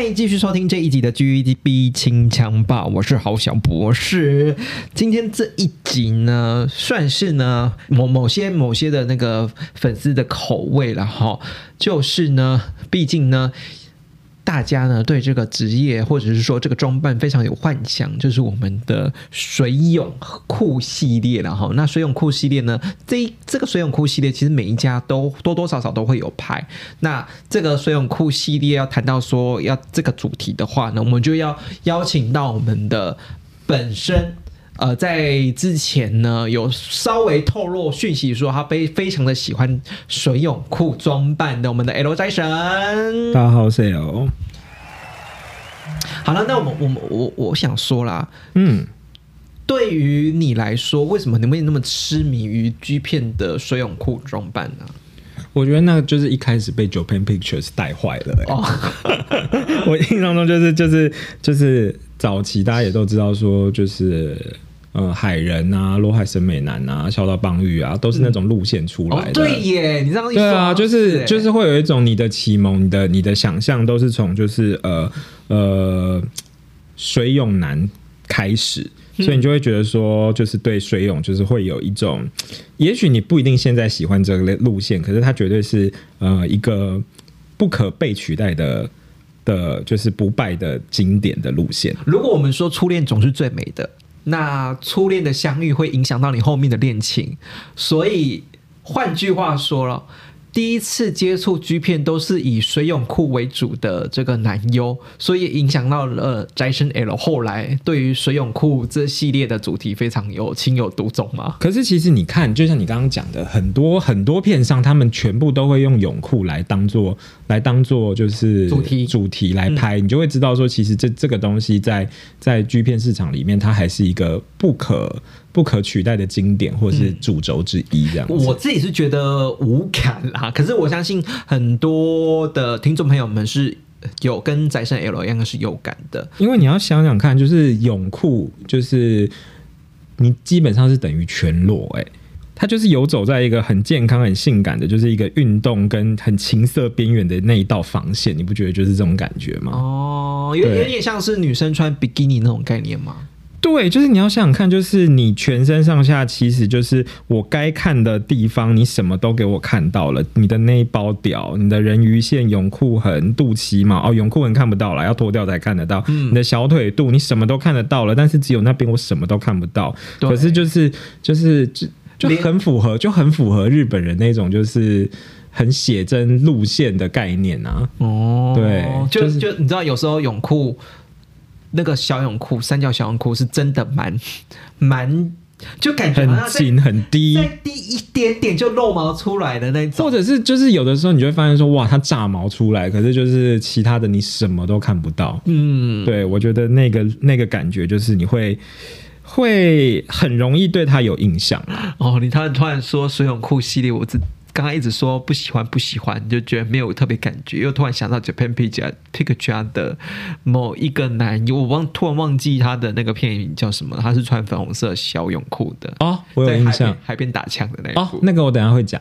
欢迎继续收听这一集的 GDB 清枪吧，我是郝小博士。今天这一集呢，算是呢某某些某些的那个粉丝的口味了哈，就是呢，毕竟呢。大家呢对这个职业或者是说这个装扮非常有幻想，就是我们的水泳裤系列了哈。那水泳裤系列呢，这这个水泳裤系列其实每一家都多多少少都会有拍。那这个水泳裤系列要谈到说要这个主题的话呢，我们就要邀请到我们的本身。呃，在之前呢，有稍微透露讯息说他非非常的喜欢水泳裤装扮的我们的 L 斋神。大家好，我是 L。好了，那我们我们我我想说啦，嗯，对于你来说，为什么你会那么痴迷于 G 片的水泳裤装扮呢？我觉得那就是一开始被 Japan Pictures 带坏了。哦，我印象中就是就是就是早期大家也都知道说就是。呃，海人啊，罗海审美男啊，小岛邦玉啊，都是那种路线出来的。对耶，你这样一说，对啊，就是就是会有一种你的启蒙，你的你的想象都是从就是呃呃水泳男开始，所以你就会觉得说，就是对水泳就是会有一种，也许你不一定现在喜欢这个路线，可是它绝对是呃一个不可被取代的的，就是不败的经典的路线。如果我们说初恋总是最美的。那初恋的相遇会影响到你后面的恋情，所以换句话说了。第一次接触 G 片都是以水泳裤为主的这个男优，所以影响到了宅生 L。后来对于水泳裤这系列的主题非常有情有独钟嘛。可是其实你看，就像你刚刚讲的，很多很多片上，他们全部都会用泳裤来当做来当做就是主题主题来拍，你就会知道说，其实这这个东西在在 G 片市场里面，它还是一个不可。不可取代的经典，或是主轴之一，这样。我自己是觉得无感啦，可是我相信很多的听众朋友们是有跟宅生 L 一样是有感的，因为你要想想看，就是泳裤，就是你基本上是等于全裸，哎，它就是游走在一个很健康、很性感的，就是一个运动跟很情色边缘的那一道防线，你不觉得就是这种感觉吗？哦，有有点像是女生穿比基尼那种概念吗？对，就是你要想想看，就是你全身上下，其实就是我该看的地方，你什么都给我看到了。你的那一包屌，你的人鱼线、泳裤痕、肚脐嘛，哦，泳裤痕看不到了，要脱掉才看得到。嗯你的小腿肚，你什么都看得到了，但是只有那边我什么都看不到。可是就是就是就就很符合，就很符合日本人那种就是很写真路线的概念啊。哦，对，就就你知道，有时候泳裤。那个小泳裤，三角小泳裤是真的蛮 蛮，就感觉很紧很低，再低一点点就露毛出来的那种，或者是就是有的时候你就会发现说哇，它炸毛出来，可是就是其他的你什么都看不到。嗯，对，我觉得那个那个感觉就是你会会很容易对它有印象。哦，你突然突然说水泳裤系列，我真。刚刚一直说不喜欢不喜欢，就觉得没有特别感觉，又突然想到 Japan Picture 的某一个男优，我忘突然忘记他的那个片名叫什么，他是穿粉红色小泳裤的哦，我有印象，海边打枪的那哦，那个我等下会讲。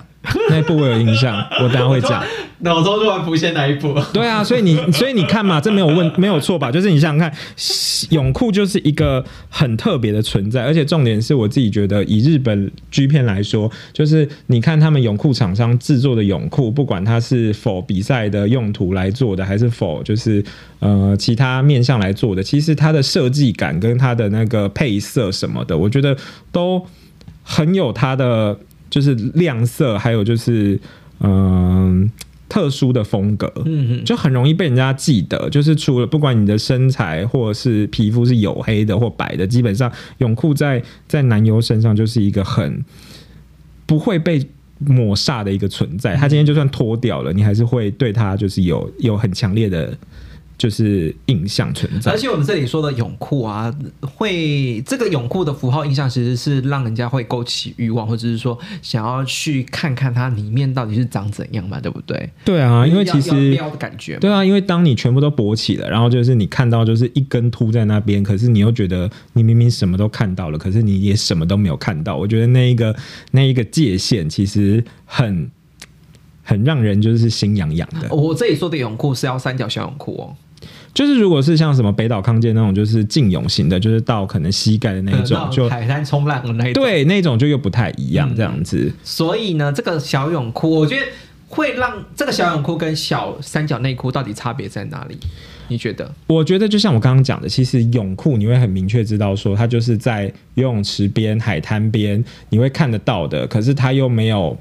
那一部我有印象，我等下会讲。脑中突然浮现哪一部？对啊，所以你所以你看嘛，这没有问没有错吧？就是你想想看，泳裤就是一个很特别的存在，而且重点是我自己觉得，以日本 G 片来说，就是你看他们泳裤厂商制作的泳裤，不管它是否比赛的用途来做的，还是否就是呃其他面向来做的，其实它的设计感跟它的那个配色什么的，我觉得都很有它的。就是亮色，还有就是嗯特殊的风格，嗯就很容易被人家记得。就是除了不管你的身材或者是皮肤是黝黑的或白的，基本上泳裤在在男优身上就是一个很不会被抹煞的一个存在。他今天就算脱掉了，你还是会对他就是有有很强烈的。就是印象存在，而且我们这里说的泳裤啊，会这个泳裤的符号印象其实是让人家会勾起欲望，或者是说想要去看看它里面到底是长怎样嘛，对不对？对啊，因为其实撩的感觉，对啊，因为当你全部都勃起了，然后就是你看到就是一根凸在那边，可是你又觉得你明明什么都看到了，可是你也什么都没有看到。我觉得那一个那一个界限其实很很让人就是心痒痒的。我这里说的泳裤是要三角小泳裤哦。就是如果是像什么北岛康健那种，就是竞泳型的，就是到可能膝盖的那种，就海滩冲浪的那种，对，那种就又不太一样这样子。所以呢，这个小泳裤，我觉得会让这个小泳裤跟小三角内裤到底差别在哪里？你觉得？我觉得就像我刚刚讲的，其实泳裤你会很明确知道说，它就是在游泳池边、海滩边你会看得到的，可是它又没有。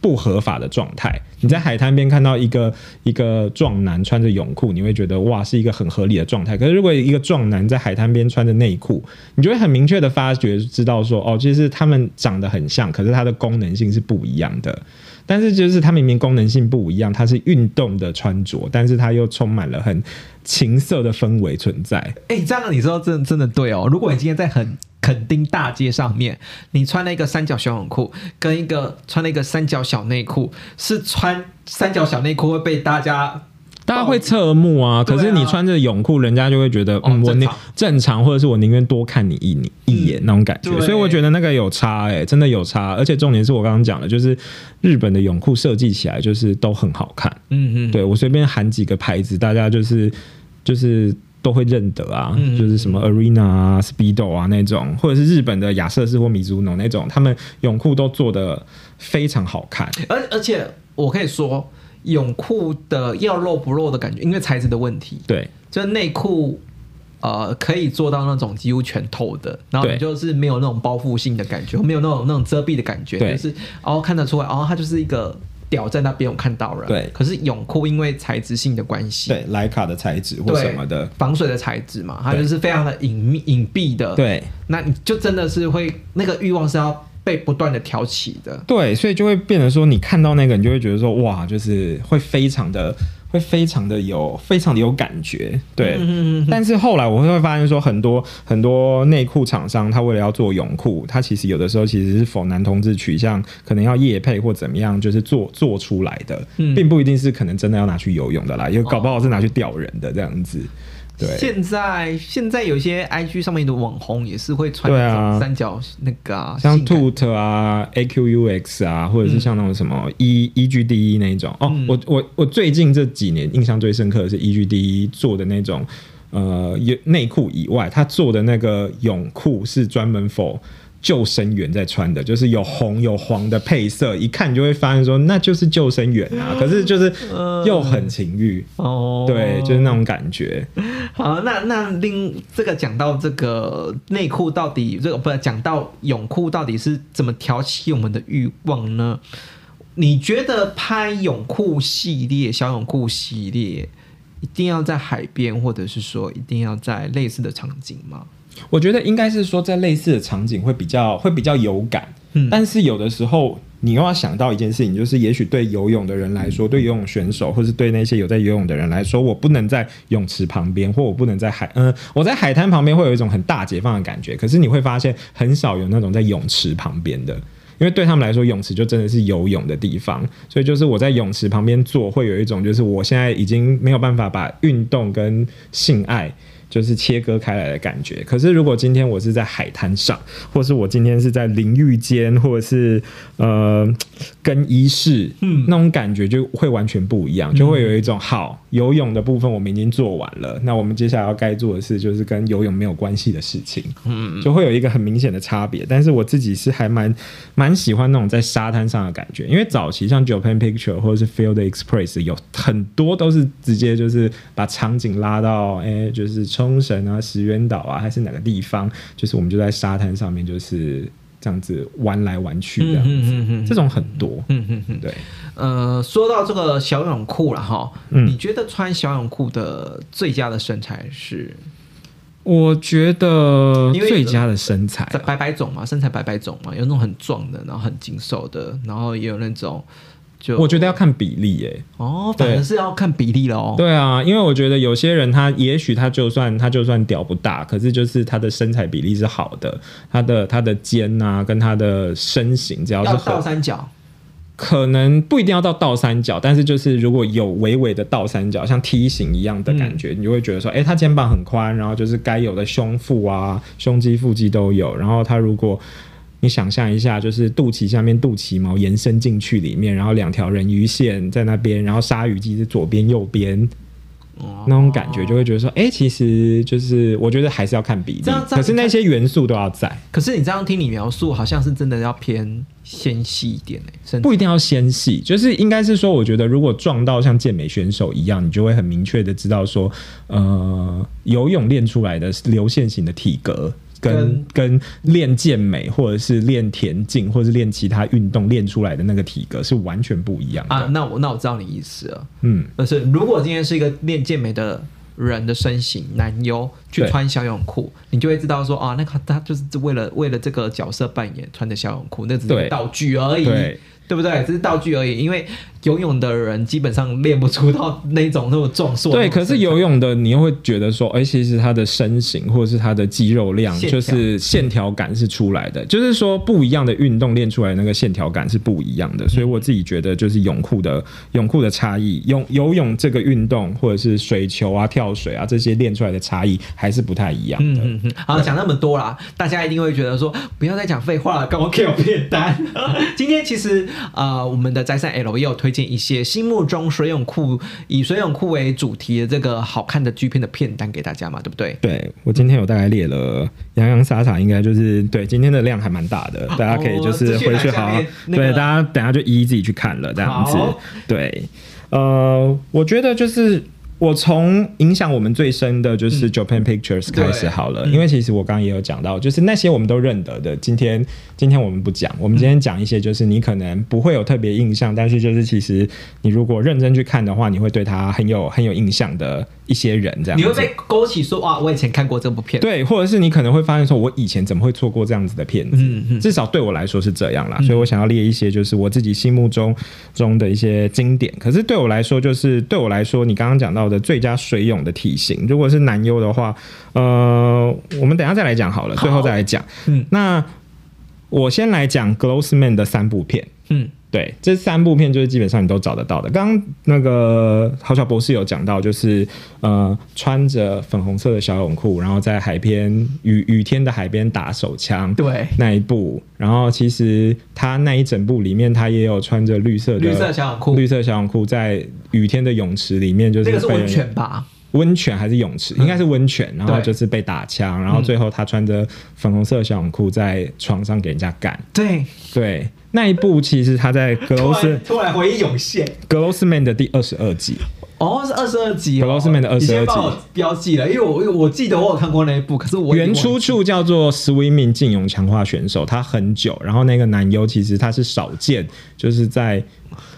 不合法的状态，你在海滩边看到一个一个壮男穿着泳裤，你会觉得哇是一个很合理的状态。可是如果一个壮男在海滩边穿着内裤，你就会很明确的发觉知道说哦，其实他们长得很像，可是它的功能性是不一样的。但是就是它明明功能性不一样，它是运动的穿着，但是它又充满了很情色的氛围存在。哎，这样你说真真的对哦。如果你今天在很垦丁大街上面，你穿了一个三角小泳裤，跟一个穿了一个三角小内裤，是穿三角小内裤会被大家大家会侧目啊。可是你穿着泳裤，人家就会觉得嗯，我宁正常，或者是我宁愿多看你一你一眼那种感觉。所以我觉得那个有差哎，真的有差。而且重点是我刚刚讲的，就是日本的泳裤设计起来就是都很好看。嗯嗯，对我随便喊几个牌子，大家就是就是。都会认得啊，就是什么 Arena 啊、Speedo 啊那种，或者是日本的亚瑟士或米祖诺那种，他们泳裤都做的非常好看。而而且我可以说，泳裤的要露不露的感觉，因为材质的问题，对，就是内裤呃可以做到那种几乎全透的，然后你就是没有那种包覆性的感觉，没有那种那种遮蔽的感觉，就是哦看得出来，哦它就是一个。屌在那边我看到了，对。可是泳裤因为材质性的关系，对，莱卡的材质或什么的，防水的材质嘛，它就是非常的隐秘隐蔽的，对。那你就真的是会那个欲望是要被不断的挑起的，对，所以就会变成说，你看到那个，你就会觉得说，哇，就是会非常的。会非常的有，非常的有感觉，对。但是后来我会发现说，很多很多内裤厂商，他为了要做泳裤，他其实有的时候其实是否男同志取向，可能要夜配或怎么样，就是做做出来的，并不一定是可能真的要拿去游泳的啦，因为搞不好是拿去钓人的这样子。现在现在有些 IG 上面的网红也是会穿三角那个，像 Tut 啊、AQUX 啊，或者是像那种什么 E EGD 那种。哦，我我我最近这几年印象最深刻的是 EGD 做的那种呃内裤以外，他做的那个泳裤是专门 for。救生员在穿的，就是有红有黄的配色，一看就会发现说那就是救生员啊。可是就是又很情欲哦，对，就是那种感觉。好，那那另这个讲到这个内裤到底这个不讲到泳裤到底是怎么挑起我们的欲望呢？你觉得拍泳裤系列、小泳裤系列一定要在海边，或者是说一定要在类似的场景吗？我觉得应该是说，在类似的场景会比较会比较有感，嗯，但是有的时候你又要想到一件事情，就是也许对游泳的人来说，对游泳选手，或是对那些有在游泳的人来说，我不能在泳池旁边，或我不能在海，嗯，我在海滩旁边会有一种很大解放的感觉。可是你会发现，很少有那种在泳池旁边的，因为对他们来说，泳池就真的是游泳的地方，所以就是我在泳池旁边做，会有一种就是我现在已经没有办法把运动跟性爱。就是切割开来的感觉。可是如果今天我是在海滩上，或是我今天是在淋浴间，或者是呃更衣室，嗯，那种感觉就会完全不一样，就会有一种好游泳的部分我们已经做完了，那我们接下来要该做的事就是跟游泳没有关系的事情，嗯，就会有一个很明显的差别。但是我自己是还蛮蛮喜欢那种在沙滩上的感觉，因为早期像 Japan Picture 或者是 Field Express 有很多都是直接就是把场景拉到哎就是。冲绳啊，石原岛啊，还是哪个地方？就是我们就在沙滩上面，就是这样子玩来玩去这样子。这种很多。嗯嗯嗯，对。呃，说到这个小泳裤了哈，你觉得穿小泳裤的最佳的身材是？我觉得最佳的身材啊白白种嘛，身材白白种嘛，有那种很壮的，然后很精瘦的，然后也有那种就我觉得要看比例耶、哦，反而是要看比例了哦。对啊，因为我觉得有些人他也许他就算他就算屌不大，可是就是他的身材比例是好的，他的他的肩啊跟他的身形只要是倒三角，可能不一定要到倒三角，但是就是如果有微微的倒三角，像梯形一样的感觉，你就会觉得说，哎、他肩膀很宽，然后就是该有的胸腹啊、胸肌、腹肌都有。然后他如果你想象一下，就是肚脐下面肚脐毛延伸进去里面，然后两条人鱼线在那边，然后鲨鱼肌是左边右边。哦那种感觉就会觉得说，哎、其实就是我觉得还是要看比例可是那些元素都要在。可是你这样听你描述，好像是真的要偏纤细一点不一定要纤细，就是应该是说，我觉得如果撞到像健美选手一样，你就会很明确的知道说，呃，游泳练出来的流线型的体格。跟跟练健美，或者是练田径，或者是练其他运动练出来的那个体格是完全不一样的。啊。那我那我知道你意思了，嗯，就是如果今天是一个练健美的人的身形男优去穿小泳裤，你就会知道说啊，那个他就是为了为了这个角色扮演穿的小泳裤，那只是道具而已。对对不对？只是道具而已，因为游泳的人基本上练不出到那种那么壮硕。对。可是游泳的你又会觉得说，哎、其实他的身形或者是他的肌肉量，就是线条感是出来的，就是说不一样的运动练出来那个线条感是不一样的。所以我自己觉得，就是泳裤的泳裤的差异，泳游泳这个运动或者是水球啊、跳水啊这些练出来的差异还是不太一样的。嗯嗯嗯，好，讲那么多啦，大家一定会觉得说，不要再讲废话了，赶快给我片单。今天其实呃，我们的宅山 L 也有推荐一些心目中水泳裤以水泳裤为主题的这个好看的剧片的片单给大家嘛，对不对？对我今天有大概列了洋洋洒洒，应该就是对今天的量还蛮大的，大家可以就是回去好好、对大家等下就一一自己去看了这样子。对，呃，我觉得就是。我从影响我们最深的就是 Japan Pictures 开始好了，因为其实我刚刚也有讲到，就是那些我们都认得的，今天今天我们不讲，我们今天讲一些就是你可能不会有特别印象，但是就是其实你如果认真去看的话，你会对它很有很有印象的一些人这样。你会被勾起说哇，我以前看过这部片。对，或者是你可能会发现说，我以前怎么会错过这样子的片子？嗯嗯至少对我来说是这样啦，所以我想要列一些就是我自己心目中中的一些经典。可是对我来说，就是对我来说，你刚刚讲到的最佳水泳的体型，如果是男优的话，呃，我们等一下再来讲好了，好最后再来讲。嗯那我先来讲 Glossman 的三部片。嗯，对，这三部片就是基本上你都找得到的。刚刚那个郝小博士有讲到，就是呃穿着粉红色的小泳裤，然后在海边雨雨天的海边打手枪，对，那一部。然后其实他那一整部里面，他也有穿着绿色的绿色小泳裤绿色小泳裤在雨天的泳池里面，就是被那个是温泉吧？温泉还是泳池，应该是温泉，然后就是被打枪，然后最后他穿着粉红色的小泳裤在床上给人家干。对，对，那一部其实他在格罗斯突然回忆涌现。格罗斯曼的第二十二集，哦，是二十二集哦。Grossman 的22你先帮集我标记了，因为我我记得我有看过那一部，可是我原出处叫做 Swimming 竞泳强化选手，他很久，然后那个男优其实他是少见，就是在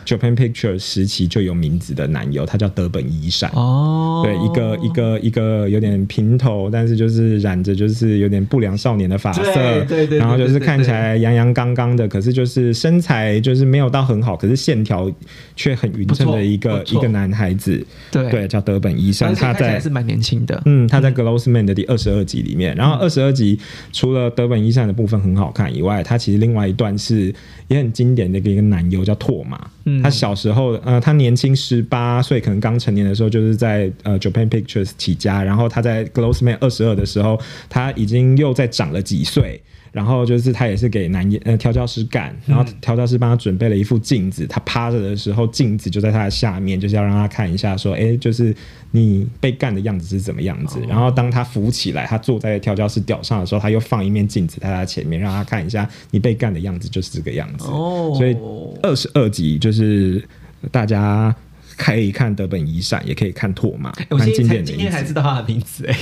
Japan Picture 时期就有名字的男优，他叫德本一善。哦，对，一个一个一个有点平头，但是就是染着就是有点不良少年的发色，对对然后就是看起来阳阳刚刚的，可是就是身材就是没有到很好，可是线条却很匀称的一个一个男孩子，对。对，叫德本一善，他在是蛮年轻的。嗯，他在《Glossman》的第二十二集里面，然后二十二集除了德本一善的部分很好看以外，他其实另外一段是也很经典的一个一个男优叫拓马。嗯他小时候呃，他年轻十八岁，可能刚成年的时候，就是在呃 Japan Pictures 起家，然后他在《Glossman》二十二的时候，他已经又在长了几岁。然后就是他也是给男呃调教师干，然后调教师帮他准备了一副镜子，他趴着的时候，镜子就在他的下面，就是要让他看一下说，哎，就是你被干的样子是怎么样子。然后当他扶起来，他坐在调教师屌上的时候，他又放一面镜子在他前面，让他看一下你被干的样子就是这个样子。哦所以二十二集就是大家可以看德本遗善，也可以看拓马欸，我蛮今天才经典的今天才知道他的名字哎、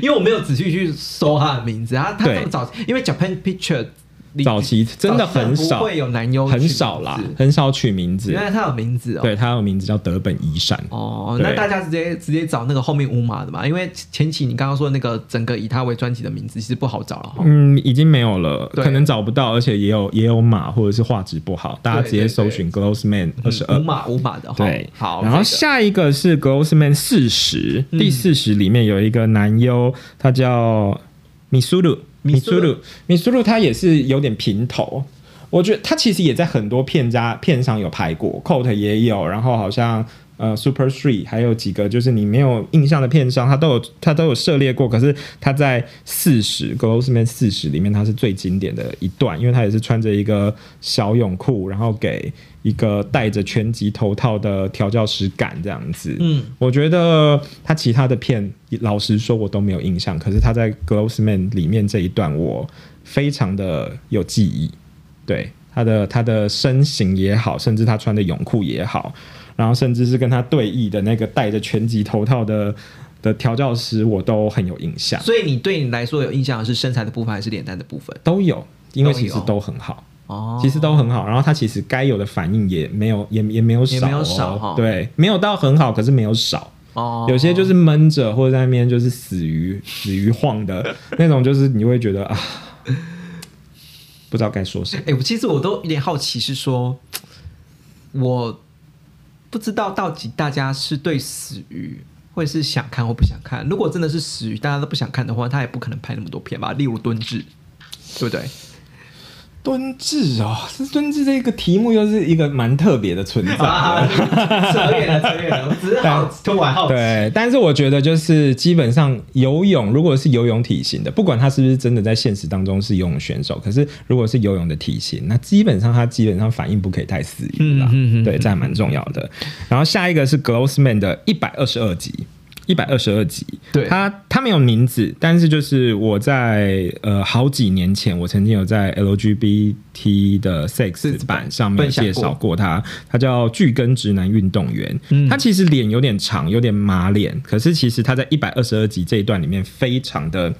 因为我没有仔细去搜他的名字。啊他对这么早，因为 Japan Picture 你早期真的很少不会有男优很少啦，很少取名字原。来他有名字哦。对，他有名字叫德本宜善。哦，那大家直接直接找那个后面五马的嘛，因为前期你刚刚说那个整个以他为专辑的名字其实不好找了哈。嗯，已经没有了，可能找不到，而且也有也有码或者是画质不好，大家直接搜寻 Glossman 二十二五。码五码的哈。对，好，然后下一个是 Glossman 四十、嗯第四十里面有一个男优，他叫米苏鲁，米苏鲁，米苏鲁，他也是有点平头。我觉得他其实也在很多片家片上有拍过，Coat 也有，然后好像呃 Super Three 还有几个就是你没有印象的片商，他都有他都有涉猎过。可是他在四十 Glossman 四十里面，他是最经典的一段，因为他也是穿着一个小泳裤，然后给一个戴着拳击头套的调教师感这样子。嗯，我觉得他其他的片，老实说我都没有印象，可是他在 Glossman 里面这一段，我非常的有记忆。对他的他的身形也好，甚至他穿的泳裤也好，然后甚至是跟他对弈的那个戴着拳击头套的的调教师，我都很有印象，所以你对你来说有印象的是身材的部分还是脸蛋的部分？都有，因为其实都很好。哦，其实都很好，然后他其实该有的反应也没有，也也没有少、哦，也没有少哈对，没有到很好，可是没有少。哦，有些就是闷着或者在那边就是死鱼死鱼晃的那种，就是你会觉得啊，不知道该说什么。哎、我其实我都有点好奇，是说，我不知道到底大家是对死鱼会是想看或不想看。如果真的是死鱼，大家都不想看的话，他也不可能拍那么多片吧？例如敦志，对不对？敦志哦，这敦志这个题目又是一个蛮特别的存在。啊，扯远了，扯远了，我只是好突然好奇。对，但是我觉得就是基本上游泳，如果是游泳体型的，不管他是不是真的在现实当中是游泳选手，可是如果是游泳的体型，那基本上他基本上反应不可以太死鱼了。嗯嗯嗯对，这还蛮重要的。然后下一个是 Glossman 的一百二十二集。一百二十二集，对。他他没有名字，但是就是我在呃好几年前，我曾经有在 LGBT 的 Sex 版上面介绍过。他，他叫巨根直男运动员。嗯。他其实脸有点长，有点马脸，可是其实他在一百二十二集这一段里面非常的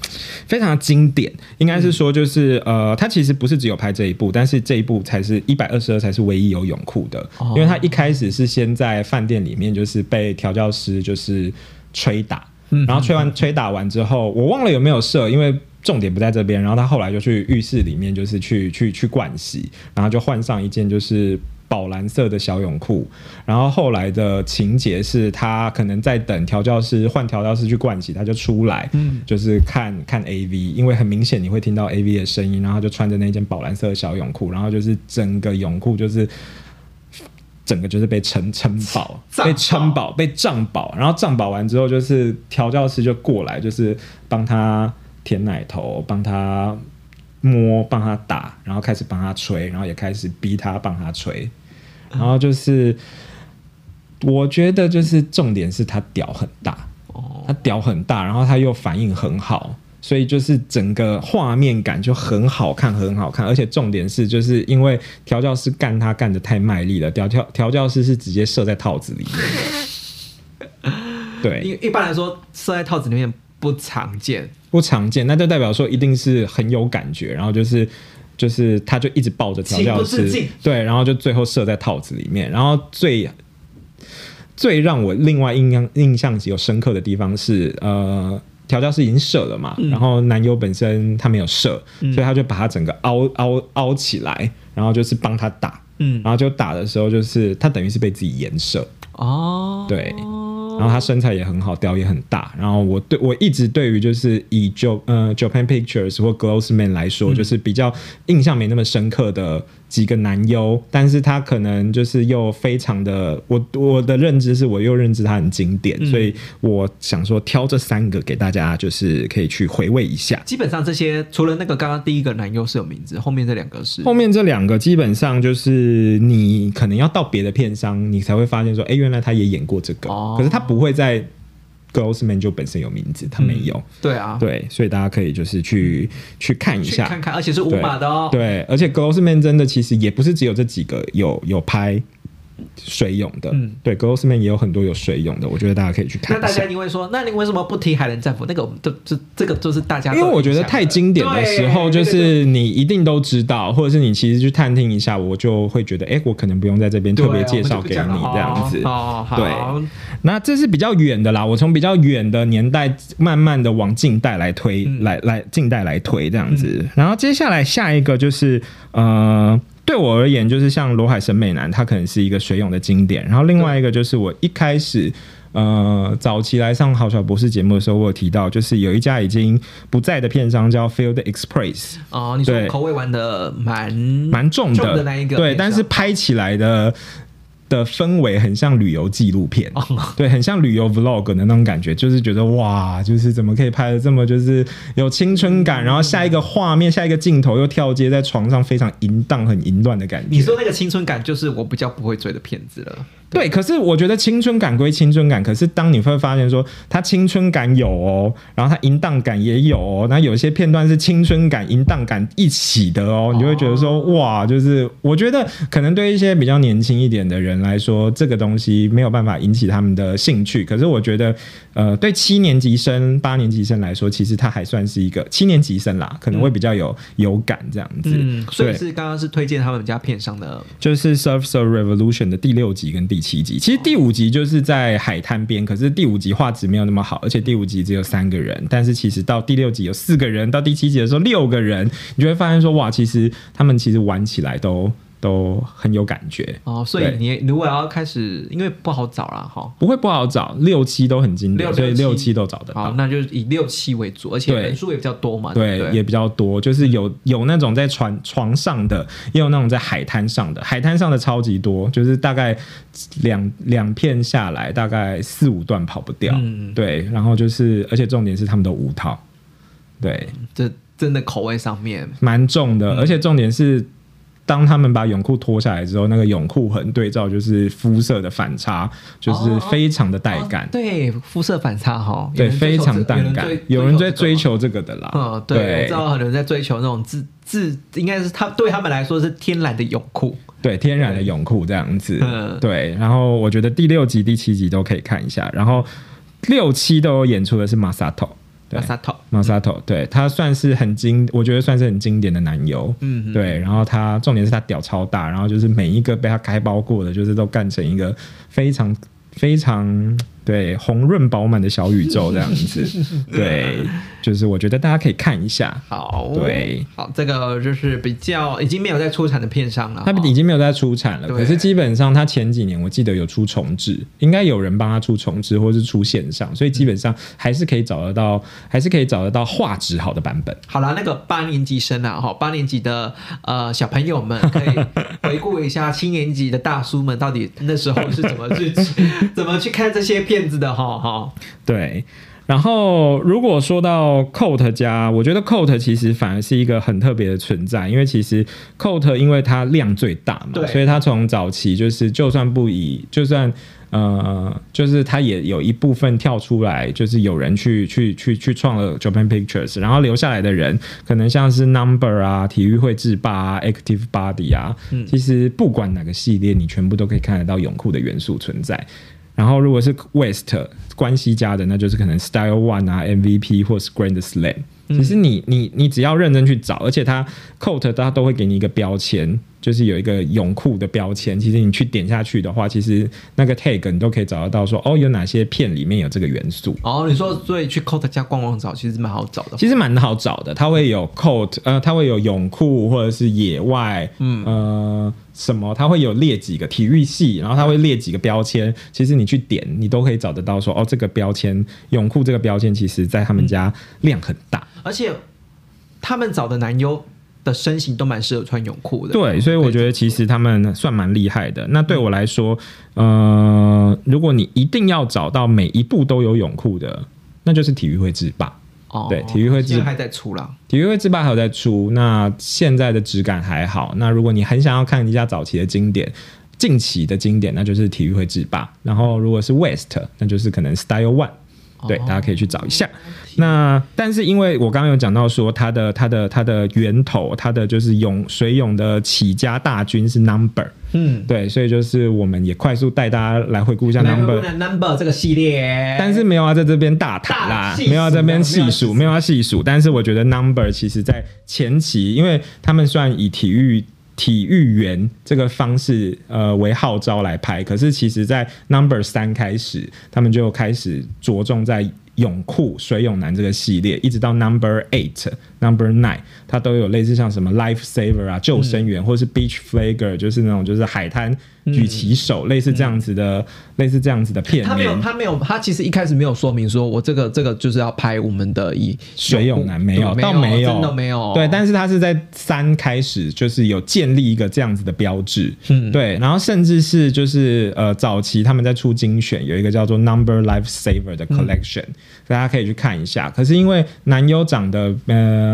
非常的经典，应该是说就是、呃，他其实不是只有拍这一部，但是这一部才是一百二十二才是唯一有泳裤的，哦。因为他一开始是先在饭店里面就是被调教师就是吹打，嗯然后吹完吹打完之后，我忘了有没有射，因为。重点不在这边，然后他后来就去浴室里面，就是去去去盥洗，然后就换上一件就是宝蓝色的小泳裤，然后后来的情节是他可能在等调教师换调教师去盥洗，他就出来，嗯就是看看 A V，因为很明显你会听到 A V 的声音，然后他就穿着那件宝蓝色的小泳裤，然后就是整个泳裤就是。整个就是被撑撑饱，被撑饱，被胀饱，然后胀饱完之后，就是调教师就过来，就是帮他舔奶头，帮他摸，帮他打，然后开始帮他吹，然后也开始逼他帮他吹，然后就是我觉得就是重点是他屌很大，哦，他屌很大，然后他又反应很好，所以就是整个画面感就很好看，很好看。而且重点是，就是因为调教师干他干的太卖力了，调调调教师是直接射在套子里面。对，因为一般来说，射在套子里面不常见。不常见，那就代表说一定是很有感觉，然后就是就是他就一直抱着调教师对，然后就最后射在套子里面，然后最最让我另外印象印象有深刻的地方是呃。调教师已经射了嘛，然后男友本身他没有射，所以他就把他整个凹凹凹起来，然后就是帮他打，嗯，然后就打的时候就是他等于是被自己颜射，哦，对然后他身材也很好，屌也很大。然后我对我一直对于就是以 Jo 呃 Japan Pictures 或 Glossman 来说，就是比较印象没那么深刻的几个男优，但是他可能就是又非常的，我我的认知是我又认知他很经典，所以我想说挑这三个给大家，就是可以去回味一下。基本上这些除了那个刚刚第一个男优是有名字，后面这两个是后面这两个基本上就是你可能要到别的片商，你才会发现说，哎，原来他也演过这个，哦可是他不会在 Grossman 就本身有名字，他没有。对啊，对，所以大家可以就是去去看一下，看看，而且是五码的哦。对，而且 Grossman 真的其实也不是只有这几个有有拍，水泳的，嗯对，Grossman 也有很多有水泳的，我觉得大家可以去看一下那大家一。定会说，那你为什么不提海人战斧？那个我们都这这个就是大家都因为我觉得太经典的时候，就是你一定都知道，或者是你其实去探听一下，我就会觉得，哎、我可能不用在这边特别介绍给你这样子。哦，好对那这是比较远的啦，我从比较远的年代慢慢的往近代来推，嗯来来近代来推这样子。然后接下来下一个就是呃。对我而言，就是像罗海审美男，他可能是一个水泳的经典。然后另外一个就是我一开始，呃，早期来上好小博士节目的时候，我有提到，就是有一家已经不在的片商叫 Field Express，哦，你说口味玩的蛮蛮重的，重的那一个对，但是拍起来的的氛围很像旅游纪录片，哦对，很像旅游 vlog 的那种感觉，就是觉得哇，就是怎么可以拍的这么就是有青春感，然后下一个画面、下一个镜头又跳接在床上，非常淫荡、很淫乱的感觉。你说那个青春感，就是我比较不会追的片子了。对，可是我觉得青春感归青春感，可是当你会发现说它青春感有哦，然后它淫荡感也有哦，那有些片段是青春感、淫荡感一起的哦，你就会觉得说哇，就是我觉得可能对一些比较年轻一点的人来说，这个东西没有办法引起他们的兴趣。可是我觉得，呃，对七年级生、八年级生来说，其实他还算是一个七年级生啦，可能会比较有有感这样子。嗯，所以是刚刚是推荐他们家片上的就是 Surfer Revolution 的第六集跟第七集，其实第五集就是在海滩边，可是第五集画质没有那么好，而且第五集只有三个人，但是其实到第六集有四个人，到第七集的时候六个人，你就会发现说哇，其实他们其实玩起来都都很有感觉。哦，所以你如果要开始，因为不好找了，哈。不会不好找，六七都很经典，六所以六七都找得好，到。那就是以六七为主，而且人数也比较多嘛。对，不也比较多，就是有有那种在船床上的，也有那种在海滩上的。海滩上的超级多，就是大概两两片下来，大概四五段跑不掉。嗯对，然后就是，而且重点是他们都无套，对，这真的口味上面，蛮重嗯的，而且重点是。当他们把泳裤脱下来之后，那个泳裤横对照就是肤色的反差，就是非常的带感哦，对肤色反差哈，有对，非常这带感。有有人在追求这个的啦，嗯，对，我知道很多人在追求那种自自，应该是他对他们来说是天然的泳裤。对，天然的泳裤这样子，嗯对。然后我觉得第六集、第七集都可以看一下，然后六七都有演出的是马萨头，对马，萨托，马萨托，对他算是很经，我觉得算是很经典的男优，嗯，对。然后他重点是他屌超大，然后就是每一个被他开包过的，就是都干成一个非常非常对红润饱满的小宇宙这样子，对，就是我觉得大家可以看一下。好，对，好，这个就是比较已经没有在出产的片商了，他哈已经没有在出产了，可是基本上他前几年我记得有出重置，应该有人帮他出重置或是出线上，所以基本上还是可以找得到，还是可以找得到画质好的版本。好啦，那个八年级生啊，哈，八年级的呃小朋友们可以回顾一下七年级的大叔们到底那时候是怎么去 怎么去看这些片子的哈哈。对。然后，如果说到 Coat 家，我觉得 Coat 其实反而是一个很特别的存在，因为其实 Coat 因为它量最大嘛，所以它从早期就是就算不以，就算呃，就是它也有一部分跳出来，就是有人去去去去创了 Japan Pictures，然后留下来的人可能像是 Number 啊、体育会制霸啊、Active Body 啊，其实不管哪个系列，你全部都可以看得到泳裤的元素存在。然后如果是 West 关系家的，那就是可能 Style One 啊、MVP 或是 Grand Slam。其实你你你只要认真去找，而且他 Coat 它都会给你一个标签，就是有一个泳裤的标签。其实你去点下去的话，其实那个 tag 你都可以找得到说，哦，有哪些片里面有这个元素。哦，你说所以去 Coat 家逛逛找，其实蛮好找的。其实蛮好找的，它会有 coat，呃，它会有泳裤或者是野外，嗯，呃，什么，它会有列几个体育系，然后它会列几个标签。其实你去点，你都可以找得到说，哦，这个标签泳裤这个标签，其实在他们家量很大。而且他们找的男优的身形都蛮适合穿泳裤的。对，所以我觉得其实他们算蛮厉害的。那对我来说，呃，如果你一定要找到每一步都有泳裤的，那就是体育会制霸。哦，对体育会制还在出啦。体育会制霸还有在出，那现在的质感还好。那如果你很想要看一下早期的经典、近期的经典，那就是体育会制霸。然后如果是 West，那就是可能 Style One。对，哦大家可以去找一下。那但是因为我刚刚有讲到说它的它的它的源头，它的就是泳水泳的起家大军是 Number，嗯，对，所以就是我们也快速带大家来回顾一下 Number。number 这个系列，但是没有要在这边大谈啦没有要在这边细数，没有要细数。但是我觉得 Number 其实在前期，因为他们虽然以体育体育员这个方式呃为号召来拍，可是其实在 Number 三开始，他们就开始着重在泳裤、水泳男这个系列，一直到 Number Eight、Number Nine，它都有类似像什么 Life Saver 啊、救生员，或是 Beach Flagger，就是那种就是海滩举旗手，类似这样子的，类似这样子的片他没有，面。他没有，他其实一开始没有说明说我这个这个就是要拍我们的以水泳男没有，倒没有，真的没有。对，但是他是在三开始就是有建立一个这样子的标志，嗯对，然后甚至是就是呃早期他们在出精选有一个叫做 Number Life Saver 的 collection，、大家可以去看一下。可是因为男优长得呃。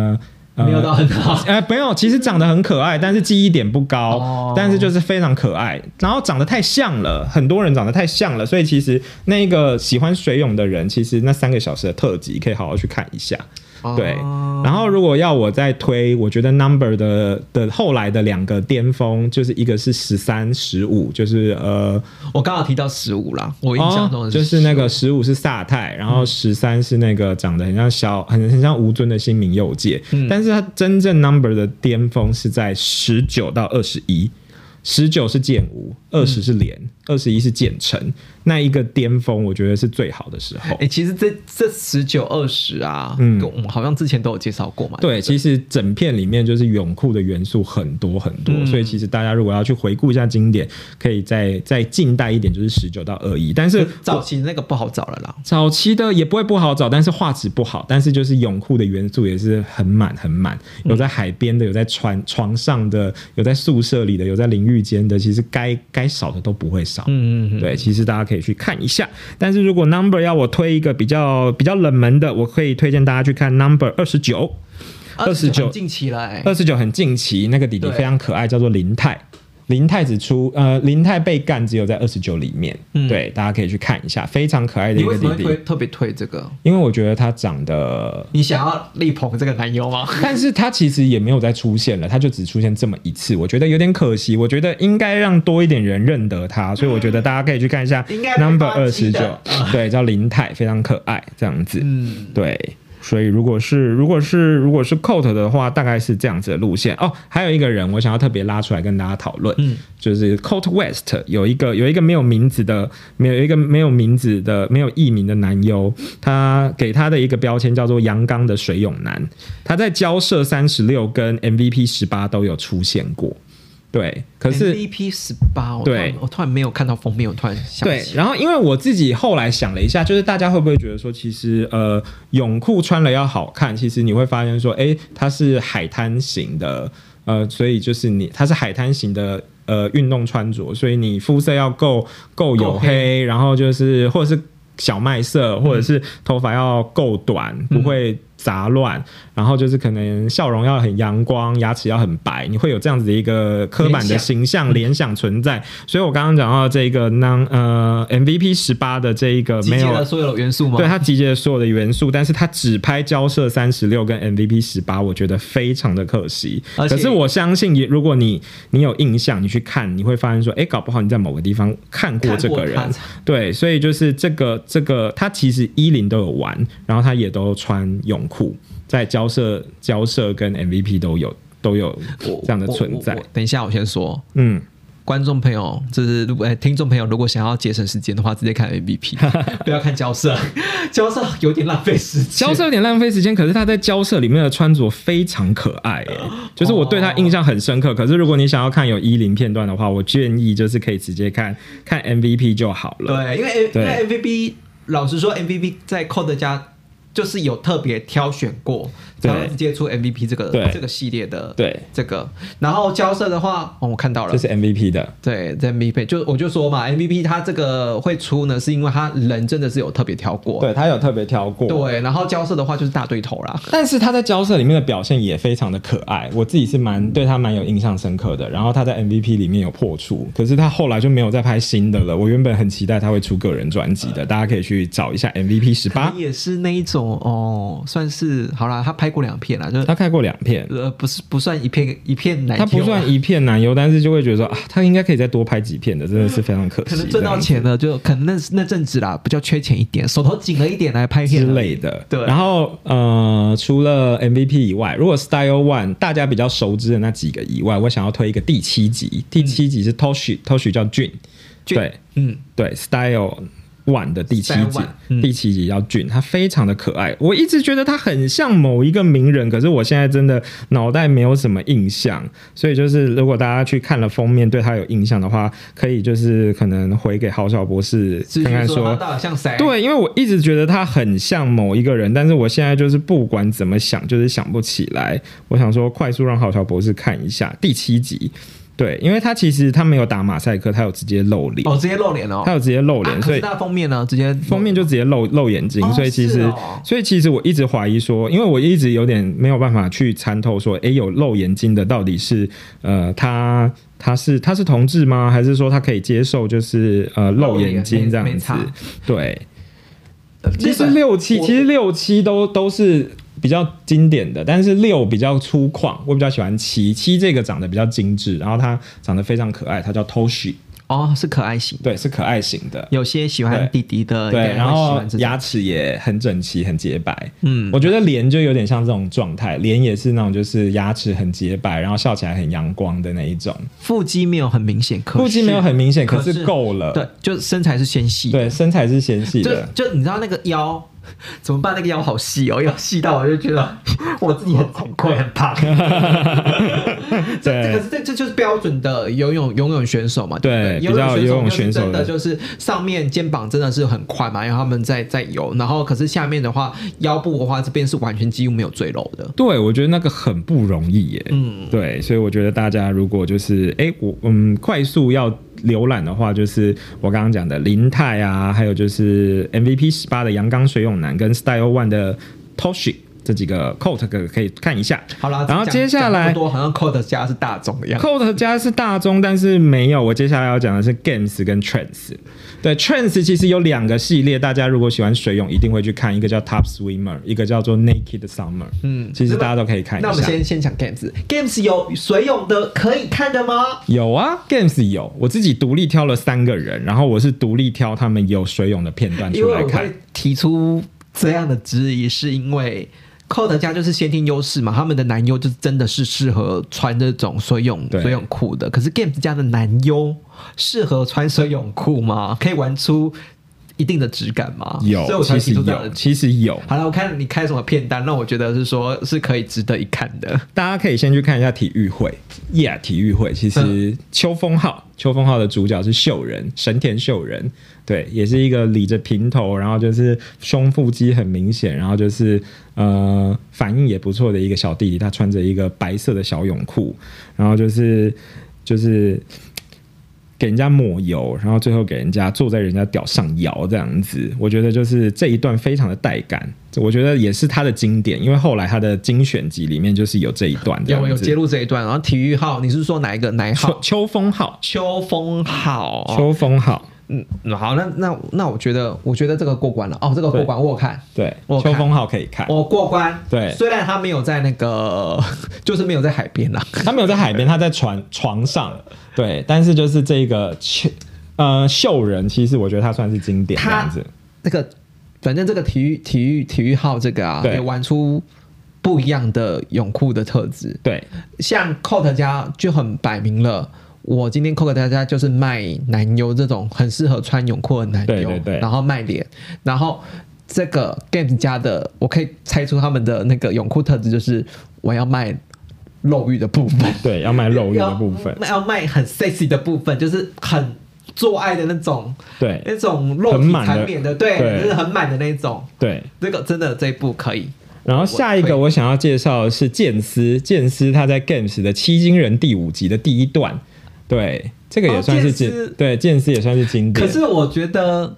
呃没有到很好。呃，没有，其实长得很可爱，但是记忆点不高，哦但是就是非常可爱，然后长得太像了，很多人长得太像了，所以其实那个喜欢水泳的人，其实那三个小时的特辑可以好好去看一下。对，哦然后如果要我再推，我觉得 Number 的的后来的两个巅峰，就是一个是十三、十五，就是呃，我刚好提到十五啦，我印象中的哦就是那个十五。是萨泰，然后十三是那个长得很像小很很像吴尊的新民佑介，嗯。但是他真正 Number 的巅峰是在十九到二十一。十九是剑舞，二十是连，二十一是建成，那一个巅峰，我觉得是最好的时候哎、。其实这这十九二十啊，嗯嗯，我们好像之前都有介绍过嘛。对，其实整片里面就是泳裤的元素很多很多，嗯所以其实大家如果要去回顾一下经典，可以再再近代一点，就是十九到二一。但是早期那个不好找了啦。早期的也不会不好找，但是画质不好，但是就是泳裤的元素也是很满很满，有在海边的，有在船床上的，有在宿舍里的，有在淋浴间的，其实该该少的都不会少。嗯嗯嗯，对，其实大家可以去看一下。但是如果 Number 要我推一个比较比较冷门的，我可以推荐大家去看 Number 二十九。二十九近期了、欸，二十九很近期，那个弟弟非常可爱，叫做林泰。林太只出呃，林太被干只有在二十九里面，嗯对，大家可以去看一下，非常可爱的一个弟弟。推特别推这个？因为我觉得他长得，你想要力捧这个男优吗？但是他其实也没有再出现了，他就只出现这么一次，我觉得有点可惜。我觉得应该让多一点人认得他，所以我觉得大家可以去看一下应该 Number 发二十九，对，叫林太，非常可爱，这样子。嗯，对，所以如果是如果是如果是 Coat 的话，大概是这样子的路线哦。还有一个人，我想要特别拉出来跟大家讨论，嗯，就是 Coat West 有一个有一个没有名字的，没有一个没有名字的没有艺名的男优，他给他的一个标签叫做阳刚的水泳男，他在交涉三十六跟 MVP 十八都有出现过。对，可是 MVP 十八，我突对我突然没有看到封面，我突然想对，起，然后因为我自己后来想了一下，就是大家会不会觉得说，其实呃，泳裤穿了要好看，其实你会发现说，哎，它是海滩型的，呃，所以就是你它是海滩型的呃运动穿着，所以你肤色要够够黝黑黑，然后就是或者是小麦色，或者是头发要够短，不会杂乱，然后就是可能笑容要很阳光，牙齿要很白，你会有这样子的一个刻板的形象联想存在。所以我刚刚讲到这个 non 呃 MVP 十八的这一个没有结了所有的元素吗？对，它集结了所有的元素，但是它只拍交涉三十六跟 MVP 十八，我觉得非常的可惜。可是我相信也，如果你你有印象，你去看，你会发现说，哎，搞不好你在某个地方看过这个人。对，所以就是这个这个，他其实一零都有玩，然后他也都穿泳裤，在交涉交涉跟 MVP 都有都有这样的存在等一下，我先说。嗯，观众朋友，就是如果、哎听众朋友，如果想要节省时间的话，直接看 MVP，不要看交涉，交涉有点浪费时间。交涉有点浪费时间，可是他在交涉里面的穿着非常可爱、欸，就是我对他印象很深刻。可是如果你想要看有一零片段的话，我建议就是可以直接看看 MVP 就好了。对，因为因为 MVP 老实说，MVP 在 Code 家就是有特别挑选过，直接出 MVP 这个对。这个系列的对，这个。然后交涉的话，哦，我看到了。这，是 MVP 的，对，在 MVP 就我就说嘛，MVP 它这个会出呢，是因为他人真的是有特别挑过，对他有特别挑过，对，然后交涉的话就是大对头啦。但是他在交涉里面的表现也非常的可爱，我自己是蛮对他蛮有印象深刻的。然后他在 MVP 里面有破处，可是他后来就没有再拍新的了。我原本很期待他会出个人专辑的，大家可以去找一下 MVP 十八。他，也是那一种哦，算是好啦，他拍过两片啦，就是他开过两片。呃不是不算一片一片奶他油啊，不算一片男优，但是就会觉得说啊，他应该可以再多拍几片的，真的是非常可惜。可能挣到钱了，就可能那那阵子啦，比较缺钱一点，手头紧了一点来拍片之类的。对然后呃，除了 MVP 以外，如果 Style One 大家比较熟知的那几个以外，我想要推一个第七集。第七集是 Toshi，Toshi、叫俊，俊对嗯，对，Style。One 的第七集嗯第七集叫俊，他非常的可爱。我一直觉得他很像某一个名人，可是我现在真的脑袋没有什么印象。所以就是，如果大家去看了封面，对他有印象的话，可以就是可能回给郝小博士看看说到底像谁？对，因为我一直觉得他很像某一个人，但是我现在就是不管怎么想，就是想不起来。我想说，快速让郝小博士看一下第七集。对，因为他其实他没有打马赛克，他有直接露脸，哦，直接露脸哦，他有直接露脸，所以那封面呢，直接封面就直接露露眼睛，哦所以其实，哦。所以其实我一直怀疑说，因为我一直有点没有办法去参透说，哎，有露眼睛的到底是呃他他是他是同志吗？还是说他可以接受就是呃露眼睛这样子？对，其实六七其实六七都都是比较经典的，但是六比较粗犷，我比较喜欢七七这个长得比较精致，然后它长得非常可爱，它叫 Toshi，哦是可爱型，对，是可爱型的。有些喜欢弟弟的，对，然后牙齿也很整齐、很洁白。嗯我觉得脸就有点像这种状态，脸也是那种就是牙齿很洁白，然后笑起来很阳光的那一种。腹肌没有很明显，腹肌没有很明显，可可是够了。对，就身材是纤细的，对，身材是纤细就的。就你知道那个腰 怎么办？那个腰好细哦，腰细到我就觉得 我自己很惭愧，很胖。这对可是这这就是标准的游泳游泳选手嘛，对游泳就是选手的真的就是上面肩膀真的是很宽嘛，因为他们在在游，然后可是下面的话腰部的话这边是完全几乎没有赘肉的。对，我觉得那个很不容易耶。嗯，对，所以我觉得大家如果就是哎，我嗯快速要浏览的话，就是我刚刚讲的林泰啊，还有就是 MVP 十八的阳刚水泳男跟 Style One 的 Toshi 这几个 Coat 可可以看一下。好了，然后接下来多好像 Coat 家是大众的样子。Coat 加是大众，但是没有。我接下来要讲的是 Games 跟 Trends。对，Trends 其实有两个系列，大家如果喜欢水泳，一定会去看，一个叫 Top Swimmer，一个叫做 Naked Summer。嗯其实大家都可以看一下。那我们先先讲 Games，Games 有水泳的可以看的吗？有啊，Games 有，我自己独立挑了三个人，然后我是独立挑他们有水泳的片段出来看。提出这样的质疑，是因为 Code 家就是先天优势嘛，他们的男优就是真的是适合穿这种水泳水泳裤的。可是 Games 家的男优适合穿水泳裤吗？可以玩出一定的质感吗？有所以我，才其实有，提出这样的。其实有。好了，我看你开什么片单，那我觉得是说是可以值得一看的。大家可以先去看一下体育会，Yeah，体育会其实秋风号，秋风号的主角是秀人神田秀人，对，也是一个理着平头，然后就是胸腹肌很明显，然后就是呃反应也不错的一个小弟弟，他穿着一个白色的小泳裤，然后就是就是。给人家抹油，然后最后给人家坐在人家屌上摇这样子，我觉得就是这一段非常的带感，我觉得也是他的经典，因为后来他的精选集里面就是有这一段这样。有有揭露这一段，然后体育号，你是说哪一个哪一秋号？秋风号，秋风号。秋风号，嗯，好，那那那我觉得，我觉得这个过关了。哦，这个过关我有看，对，我秋风号可以看。我过关。对虽然他没有在那个，就是没有在海边啦。他没有在海边，他在船床上，对，但是就是这个秋呃秀人，其实我觉得他算是经典这样子。那个，反正这个体育体育体育号这个啊，对也玩出不一样的泳裤的特质。对像 Coat 家就很摆明了。我今天 Coat 家就是卖男优这种很适合穿泳裤的男优，对对对然后卖脸，然后这个 Games 家的，我可以猜出他们的那个泳裤特质就是我要卖肉欲的部分，对，要卖肉欲的部分。要 要卖很 sexy 的部分，就是很做爱的那种对那种肉体很满的缠绵的，对，对就是很满的那种。对。这个真的这一部可以，然后下一个我想要介绍的是剑斯，剑斯他在 Games 的七金人第五集的第一段，对，这个也算是经、哦剑对剑师也算是经典。可是我觉得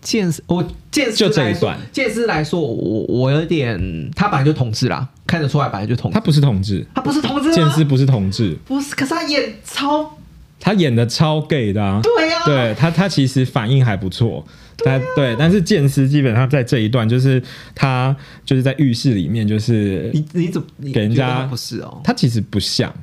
剑师，我剑士就这一段，剑师来说，我我有点，他本来就同志啦，看得出来本来就同志，他不是同志，他不是同志？剑师不是同志，不是，可是他演超他演的超 gay 的啊。对啊，对他，他其实反应还不错，但对，但是剑师基本上在这一段，就是他就是在浴室里面，就是你你怎么给人家不是哦？他其实不像，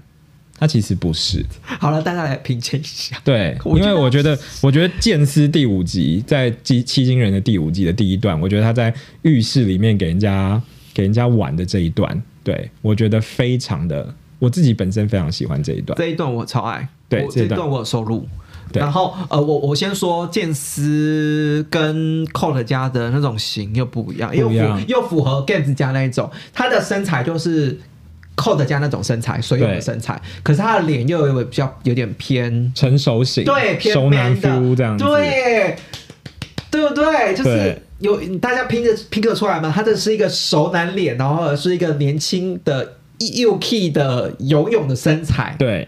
他其实不是，好了，大家来评鉴一下。对，因为我觉得，我觉得剑斯第五集在七七金人的第五集的第一段，我觉得他在浴室里面给人家给人家玩的这一段，对我觉得非常的，我自己本身非常喜欢这一段，这一段我超爱，我对这一段我有收录。然后呃，我我先说剑斯跟 Colt 家的那种型又不一样，又符又符合 Games 家那一种，他的身材就是 Colt 家那种身材，水泳的身材，可是他的脸又有比较有点偏成熟型，对偏熟男 man 的。夫这样子，对，对不对？就是有大家拼着拼得出来吗？他这是一个熟男脸，然后是一个年轻的又 key 的游泳的身材，对，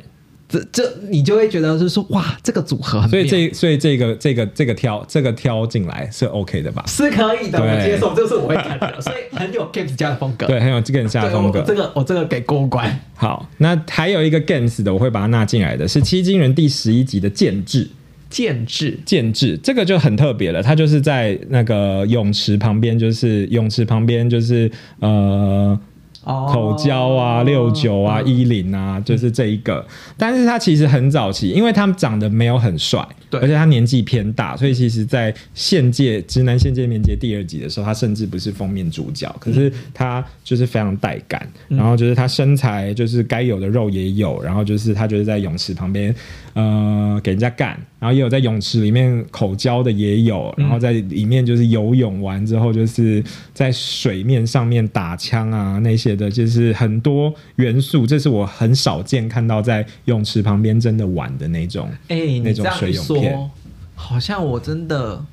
这这你就会觉得是说哇，这个组合很所以妙这所以这个这个这个挑这个挑进来是 OK 的吧？是可以的，我接受，这个是我会看的，所以很有 Games 家的风格。对，很有 Games 家的对，风格我。这个我这个给过关。好，那还有一个 Games 的，我会把它纳进来的是七金人第十一集的建制。建制建制这个就很特别了，它就是在那个泳池旁边，就是泳池旁边就是呃哦。口交啊、六九啊、嗯。一零啊，就是这一个。但是他其实很早期，因为他们长得没有很帅，对。而且他年纪偏大，所以其实，在现界直男现界面接第二集的时候，他甚至不是封面主角，可是他就是非常带感，嗯。然后就是他身材就是该有的肉也有，然后就是他就是在泳池旁边呃给人家干，然后也有在泳池里面口交的也有，然后在里面就是游泳完之后就是在水面上面打枪啊那些的，就是很多元素，这是我很少见看到在泳池旁边真的玩的那种。哎、你那种水泳片，好像我真的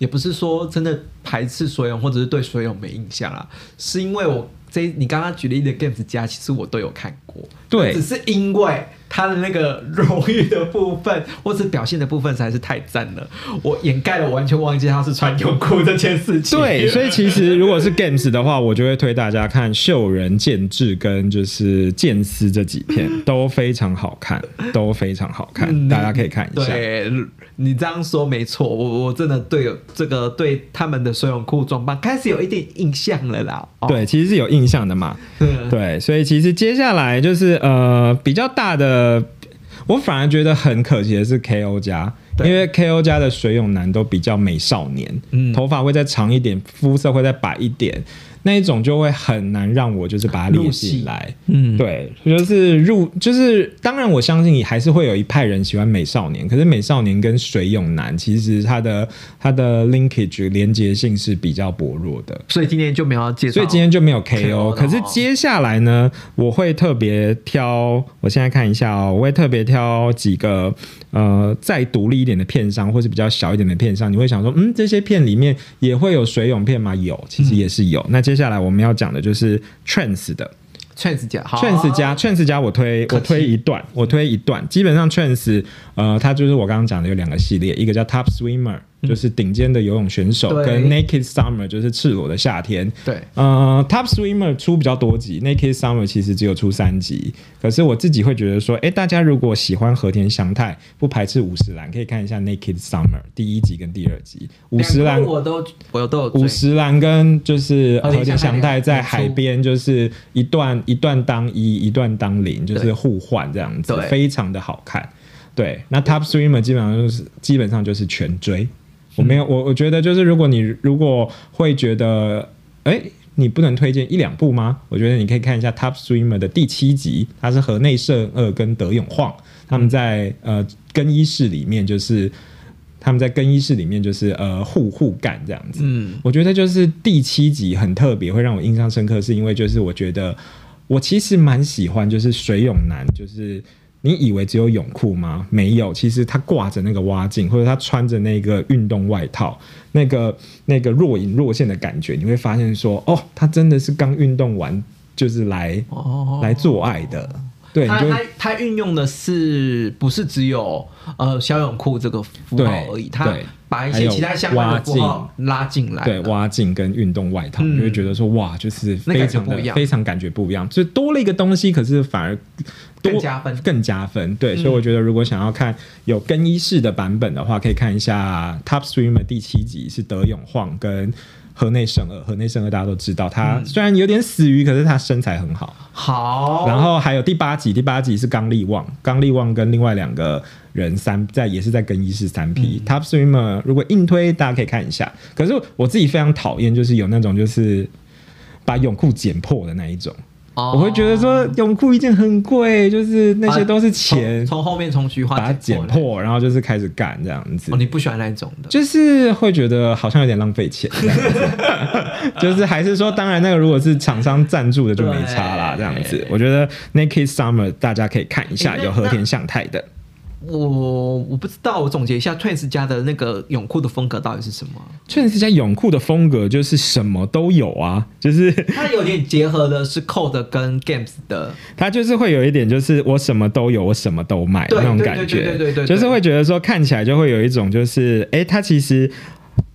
也不是说真的排斥所有，或者是对所有没印象啦，是因为我这你刚刚举例的 Games 家，其实我都有看过，对只是因为他的那个荣誉的部分，或者表现的部分实在是太赞了，我掩盖了，我完全忘记他是穿泳裤这件事情。对，所以其实如果是 Games 的话，我就会推大家看《秀人剑志》跟就是《剑丝》这几片，都非常好看，都非常好看，嗯大家可以看一下。对你这样说没错，我我真的对有这个对他们的水泳裤装扮开始有一点印象了啦。哦、对，其实是有印象的嘛。嗯对，所以其实接下来就是呃比较大的，我反而觉得很可惜的是 KO 家，因为 KO 家的水泳男都比较美少年，嗯头发会再长一点，肤色会再白一点，那一种就会很难让我就是把它列入戏进来。嗯，对，就是入就是，当然我相信你还是会有一派人喜欢美少年，可是美少年跟水泳男其实它的它的 linkage 连接性是比较薄弱的。所以今天就没有要介绍。所以今天就没有 KO 可是接下来呢，我会特别挑，我现在看一下哦，我会特别挑几个呃再独立一点的片商，或是比较小一点的片商，你会想说，嗯，这些片里面也会有水泳片吗？有，其实也是有。那接下来我们要讲的就是 Trans 的。Trans 家好 Trans 加 Trans 加我推我推一段，我推一段。基本上 Trans 呃，它就是我刚刚讲的有两个系列，一个叫 Top Swimmer，就是顶尖的游泳选手，跟 Naked Summer 就是赤裸的夏天。对呃，Top Swimmer 出比较多集，Naked Summer 其实只有出三集。可是我自己会觉得说，哎，大家如果喜欢和田祥太，不排斥五十岚，可以看一下 Naked Summer 第一集跟第二集。五十岚我都我都有追五十岚跟就是和田和田祥太在海边，就是一段一段当一，一段当零，就是互换这样子，非常的好看。对，那 Top Swimmer 基本上就是基本上就是全追。我没有，我我觉得就是如果你如果会觉得，哎、你不能推荐一两部吗？我觉得你可以看一下 tops rimmer 的第七集，它是河内圣二跟德永晃他们在呃更衣室里面，就是他们在更衣室里面就是呃互互干这样子。嗯我觉得就是第七集很特别，会让我印象深刻，是因为就是我觉得我其实蛮喜欢就是水永男，就是你以为只有泳裤吗？没有，其实他挂着那个蛙镜，或者他穿着那个运动外套，那个那个若隐若现的感觉，你会发现说，哦，他真的是刚运动完，就是来、哦来做爱的。对，他他他运用的是不是只有呃小泳裤这个符对号而已？他把一些其他相关的符号拉进来。对蛙镜跟运动外套，嗯你会觉得说，哇，就是非常的非常感觉不一样，就多了一个东西，可是反而多更加分更加分。对，嗯所以我觉得如果想要看有更衣室的版本的话，可以看一下《Top Streamer》第七集是德永晃跟河内胜二。河内胜二大家都知道，他嗯虽然有点死鱼，可是他身材很好。好，然后还有第八集，第八集是刚力旺，刚力旺跟另外两个人三在也是在更衣室三 P、Top Streamer，如果硬推大家可以看一下。可是我自己非常讨厌，就是有那种就是把泳裤剪破的那一种，哦我会觉得说泳裤一件很贵，就是那些都是钱，从从后面从菊花把它剪破破，然后就是开始干这样子哦，。你不喜欢那种的？就是会觉得好像有点浪费钱，就是还是说，当然那个如果是厂商赞助的就没差啦，这样子。我觉得 Naked Summer 大家可以看一下，有和田向太的。我我不知道，我总结一下，Twins 家的那个泳裤的风格到底是什么？Twins 家泳裤的风格就是什么都有啊，就是它有点结合的是 Code 跟 Games 的，它就是会有一点就是我什么都有，我什么都买的那种感觉对对对就是会觉得说看起来就会有一种就是哎，诶它其实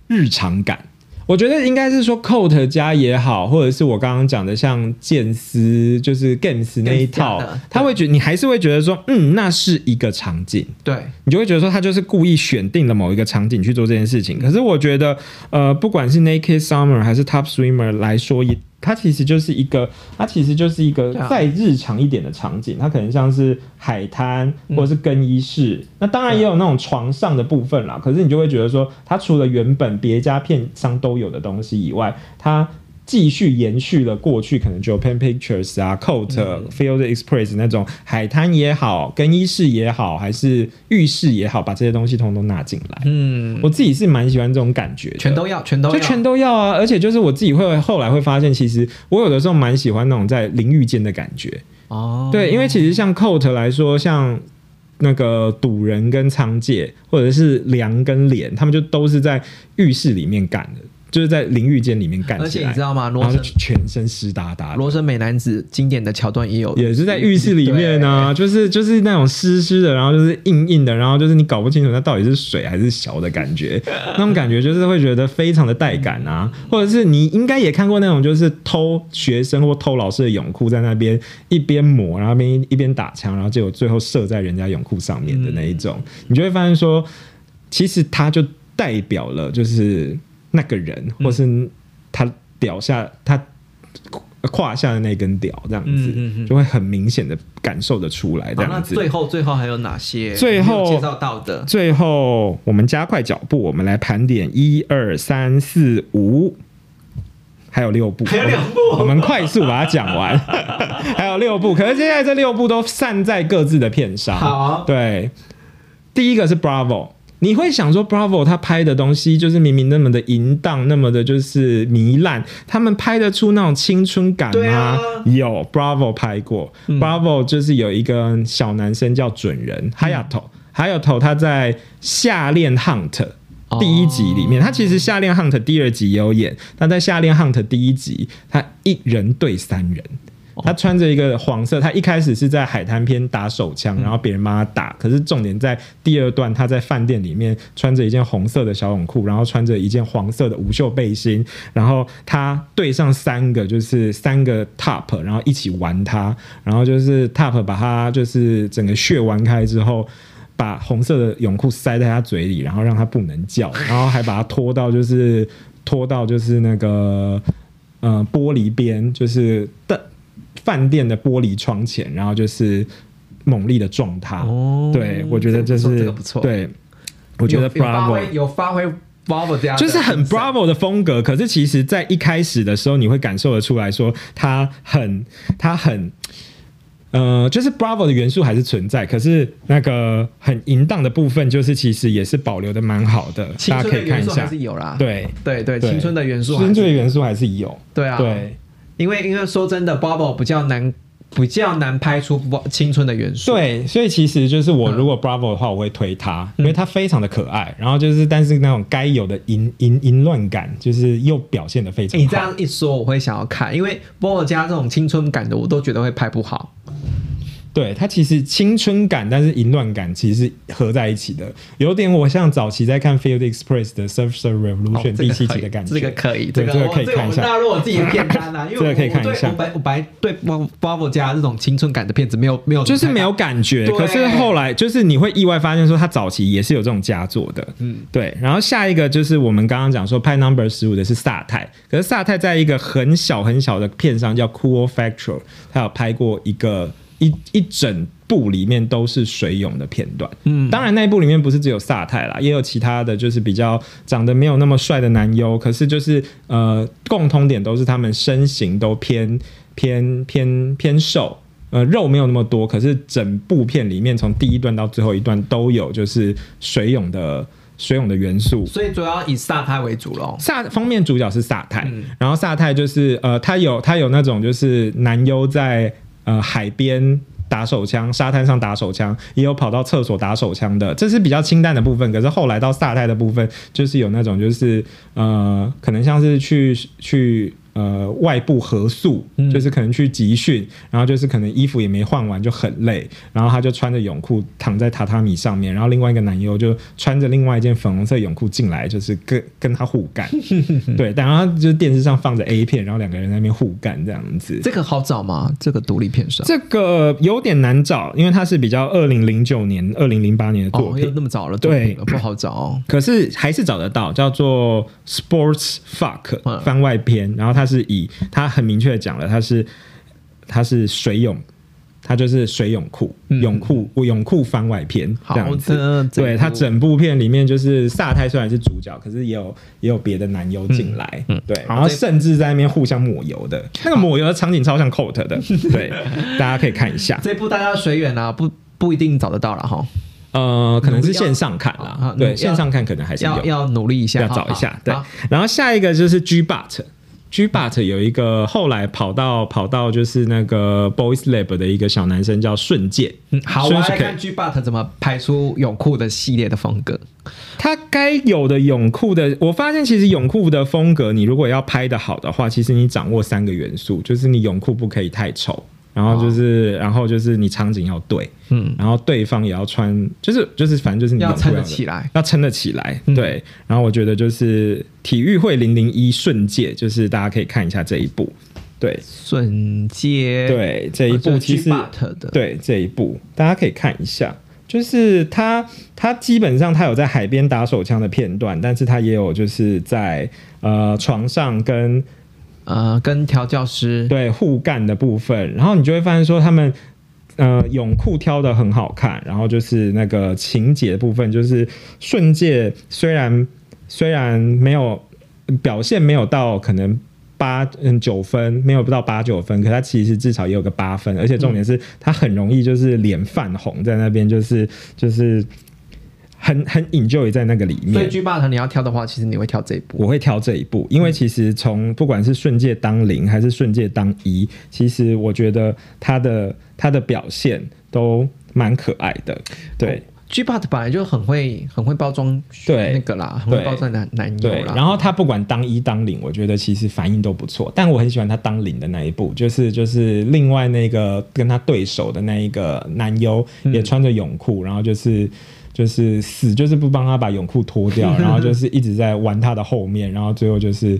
日常感。我觉得应该是说 Coat 加也好，或者是我刚刚讲的像剑丝，就是 Games 那一套，他会觉得你还是会觉得说，嗯，那是一个场景，对，你就会觉得说他就是故意选定了某一个场景去做这件事情。可是我觉得，呃，不管是 Naked Summer 还是 Top Swimmer 来说，也它其实就是一个，它其实就是一个再日常一点的场景。它可能像是海滩嗯或者是更衣室，那当然也有那种床上的部分啦。可是你就会觉得说，它除了原本别家片商都有的东西以外，它继续延续了过去可能 Japan Pictures 啊、Coat、Field Express 那种海滩也好、更衣室也好，还是浴室也好，把这些东西通通纳进来。嗯，我自己是蛮喜欢这种感觉，全都要，全都要，就全都要啊！而且就是我自己会后来会发现，其实我有的时候蛮喜欢那种在淋浴间的感觉。哦，对，因为其实像 Coat 来说，像那个赌人跟仓介，或者是梁跟脸，他们就都是在浴室里面干的，就是在淋浴间里面干而起来。且你知道吗？然后就罗生全身湿哒哒的。罗生美男子经典的桥段也有，也是在浴室里面啊，就是就是那种湿湿的，然后就是硬硬的，然后就是你搞不清楚它到底是水还是小的感觉，那种感觉就是会觉得非常的带感啊，或者是你应该也看过那种就是偷学生或偷老师的泳裤在那边一边抹，然后一边一边打枪，然后结果最后射在人家泳裤上面的那一种，你就会发现说，其实它就代表了就是那个人，或是他屌下他胯下的那根屌这样子，嗯嗯嗯就会很明显的感受得出来这样子。最后最后还有哪些？最后介绍到的，最后，我们加快脚步，我们来盘点一二三四五，还有六部，还有两部我们快速把它讲完。还有六部，可是现在这六部都散在各自的片上。好对，第一个是 Bravo。你会想说，Bravo 他拍的东西就是明明那么的淫荡，那么的就是糜烂，他们拍得出那种青春感吗？啊。有 Bravo 拍过、b r a v o 就是有一个小男生叫准人 Hayato，Hayato 他在《夏恋 Hunt》第一集里面，他其实《夏恋 Hunt》第二集也有演，但在《夏恋 Hunt》第一集，他一人对三人。他穿着一个黄色，他一开始是在海滩边打手枪，然后别人帮他打。可是重点在第二段，他在饭店里面穿着一件红色的小泳裤，然后穿着一件黄色的无袖背心，然后他对上三个就是三个 top，然后一起玩他，然后就是 top 把他就是整个血玩开之后。把红色的泳裤塞在他嘴里，然后让他不能叫，然后还把他拖到就是拖到就是那个呃玻璃边，就是的饭店的玻璃窗前，然后就是猛力的撞他。哦。对，我觉得这是这个不错。对，我觉得有有发 Bravo 挥有发挥 Bravo 这样的就是很 Bravo 的风格，可是其实，在一开始的时候，你会感受得出来说，他很，他很，呃，就是 Bravo 的元素还是存在，可是那个很淫荡的部分，就是其实也是保留的蛮好的，青大家春的元素还可以看一下。是有啦，对对对，青春的元素青春的元素还是有。对啊，对，因为因为说真的，Bubble 比较难比较难拍出青春的元素。对，所以其实就是我如果 Bravo 的话，我会推它，因为它非常的可爱，然后就是但是那种该有的淫淫淫乱感，就是又表现的非常好。你这样一说，我会想要看，因为波尔加这种青春感的，我都觉得会拍不好。对它其实青春感，但是淫乱感其实是合在一起的，有点我像早期在看 Field Express 的 Surfer Revolution 第七集的感觉。这个可以，这个可以看一下。纳入我自己的片单啊，因为这个可以看一下。我白我本来对 Bravo 家这种青春感的片子没有没有，就是没有感觉。可是后来就是你会意外发现说，他早期也是有这种佳作的。嗯，对。然后下一个就是我们刚刚讲说拍 Number 十五的是萨泰，可是萨泰在一个很小很小的片上叫 Cool Factor，他有拍过一个。一一整部里面都是水泳的片段，嗯，当然那一部里面不是只有萨泰啦，也有其他的就是比较长得没有那么帅的男优，可是就是呃共通点都是他们身形都偏偏偏偏瘦，呃肉没有那么多，可是整部片里面从第一段到最后一段都有就是水泳的水泳的元素，所以主要以萨泰为主喽。萨方面主角是萨泰，然后萨泰就是呃他有他有那种就是男优在。呃，海边打手枪，沙滩上打手枪，也有跑到厕所打手枪的，这是比较清淡的部分。可是后来到萨泰的部分，就是有那种，就是呃，可能像是去去。呃，外部合宿就是可能去集训，然后就是可能衣服也没换完就很累，然后他就穿着泳裤躺在榻榻米上面，然后另外一个男优就穿着另外一件粉红色泳裤进来，就是跟跟他互干，对，然后就是电视上放着 A 片，然后两个人在那边互干这样子。这个好找吗？这个独立片上？这个有点难找，因为它是比较二零零九年、二零零八年的作品，那么早了，对，不好找。可是还是找得到，叫做 Sports Fuck 番外篇，然后它。是以他很明确的讲了，他是他是水泳，他就是水泳裤泳裤泳裤番外篇这样子。对他整部片里面就是萨泰虽然是主角，可是也有也有别的男优进来，对，然后甚至在那边互相抹油的 那个抹油的场景超像 Coat 的，对，大家可以看一下这部大家随缘啊，不不一定找得到了哈。呃，可能是线上看啦，对，线上看可能还是要要努力一下，要找一下。对，然后下一个就是 G But。G But 有一个后来跑到跑到就是那个 Boys Lab 的一个小男生叫瞬间，好，我来看 G But 怎么拍出泳裤的系列的风格。他该有的泳裤的，我发现其实泳裤的风格，你如果要拍的好的话，其实你掌握三个元素，就是你泳裤不可以太丑。然后就是，然后就是你场景要对，嗯，然后对方也要穿，就是就是反正就是你要撑得起来，要撑得起来，对。然后我觉得就是体育会零零一瞬间，就是大家可以看一下这一部，对，瞬间，对这一部其实对这一部大家可以看一下，就是他他基本上他有在海边打手枪的片段，但是他也有就是在呃床上跟。呃，跟调教师对互干的部分，然后你就会发现说他们呃泳裤挑的很好看，然后就是那个情节的部分，就是瞬界虽然虽然没有表现没有到可能八嗯九分，没有不到八九分，可他其实至少也有个八分，而且重点是他很容易就是脸泛红在那边，就是就是。很很 enjoy 在那个里面，所以 G 霸团你要挑的话，其实你会挑这一部。我会挑这一部，因为其实从不管是瞬界当零还是瞬界当一，其实我觉得他的他的表现都蛮可爱的。对，G 霸本来就很会很会包装，对那个啦，很会包装男男友啦。然后他不管当一当零，我觉得其实反应都不错。但我很喜欢他当零的那一部，就是就是另外那个跟他对手的那一个男优也穿着泳裤，然后就是。就是死就是不帮他把泳裤脱掉，然后就是一直在玩他的后面，然后最后就是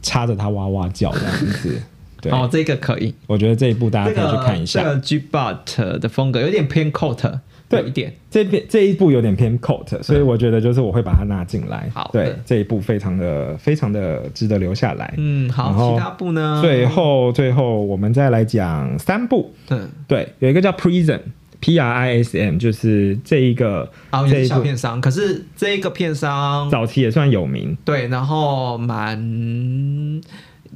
插着他哇哇叫这样子。对，哦，这个可以，我觉得这一部大家可以去看一下。这个 G But 的风格有点偏 Coat，对一点。这边这一部有点偏 Coat，所以我觉得就是我会把它纳进来。好，对这一部非常的非常的值得留下来。嗯，好，其他部呢？最后最后我们再来讲三部。嗯，对，有一个叫 Prison。P R I S M 就是这一个啊，也是小片商，可是这一个片商早期也算有名，对，然后蛮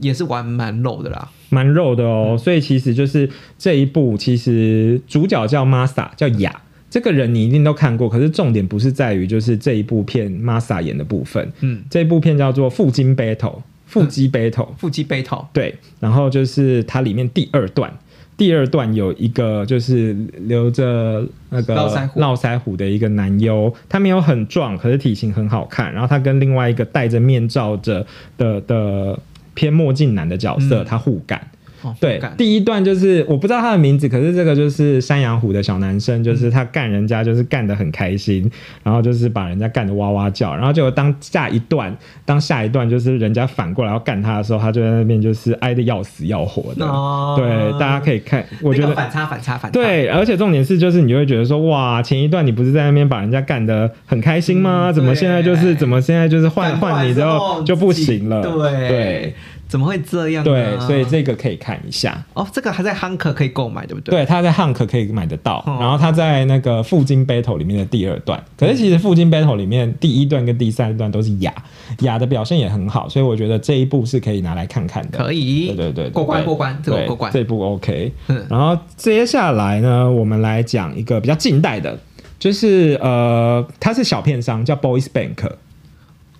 也是玩蛮肉的啦，蛮肉的哦。所以其实就是这一部，其实主角叫 Masa，叫雅，这个人你一定都看过。可是重点不是在于就是这一部片 Masa 演的部分，嗯，这一部片叫做腹肌 battle，腹肌 battle，腹肌 battle，对，然后就是它里面第二段。第二段有一个就是留着那个络腮胡的一个男优，他没有很壮，可是体型很好看。然后他跟另外一个戴着面罩着的的偏墨镜男的角色，嗯他互干。哦对，第一段就是我不知道他的名字，可是这个就是山羊虎的小男生，就是他干人家就是干得很开心，然后就是把人家干得哇哇叫，然后结果当下一段，当下一段就是人家反过来要干他的时候，他就在那边就是挨得要死要活的。哦对，大家可以看，我觉得那个反差反差反差，对，而且重点是，就是你就会觉得说，哇，前一段你不是在那边把人家干得很开心吗？嗯怎么现在就是怎么现在就是换换你之之后就不行了？对对怎么会这样呢？对，所以这个可以看一下。哦，这个还在 Hunker 可以购买，对不对？对，它在 Hunk 可以买得到，哦然后它在那个附近 Battle 里面的第二段，可是其实附近 Battle 里面第一段跟第三段都是雅，雅的表现也很好，所以我觉得这一部是可以拿来看看的。可以，对对对对过关对过关，这过关。这部 OK。嗯然后接下来呢，我们来讲一个比较近代的，就是呃，它是小片商，叫 Boys Bank。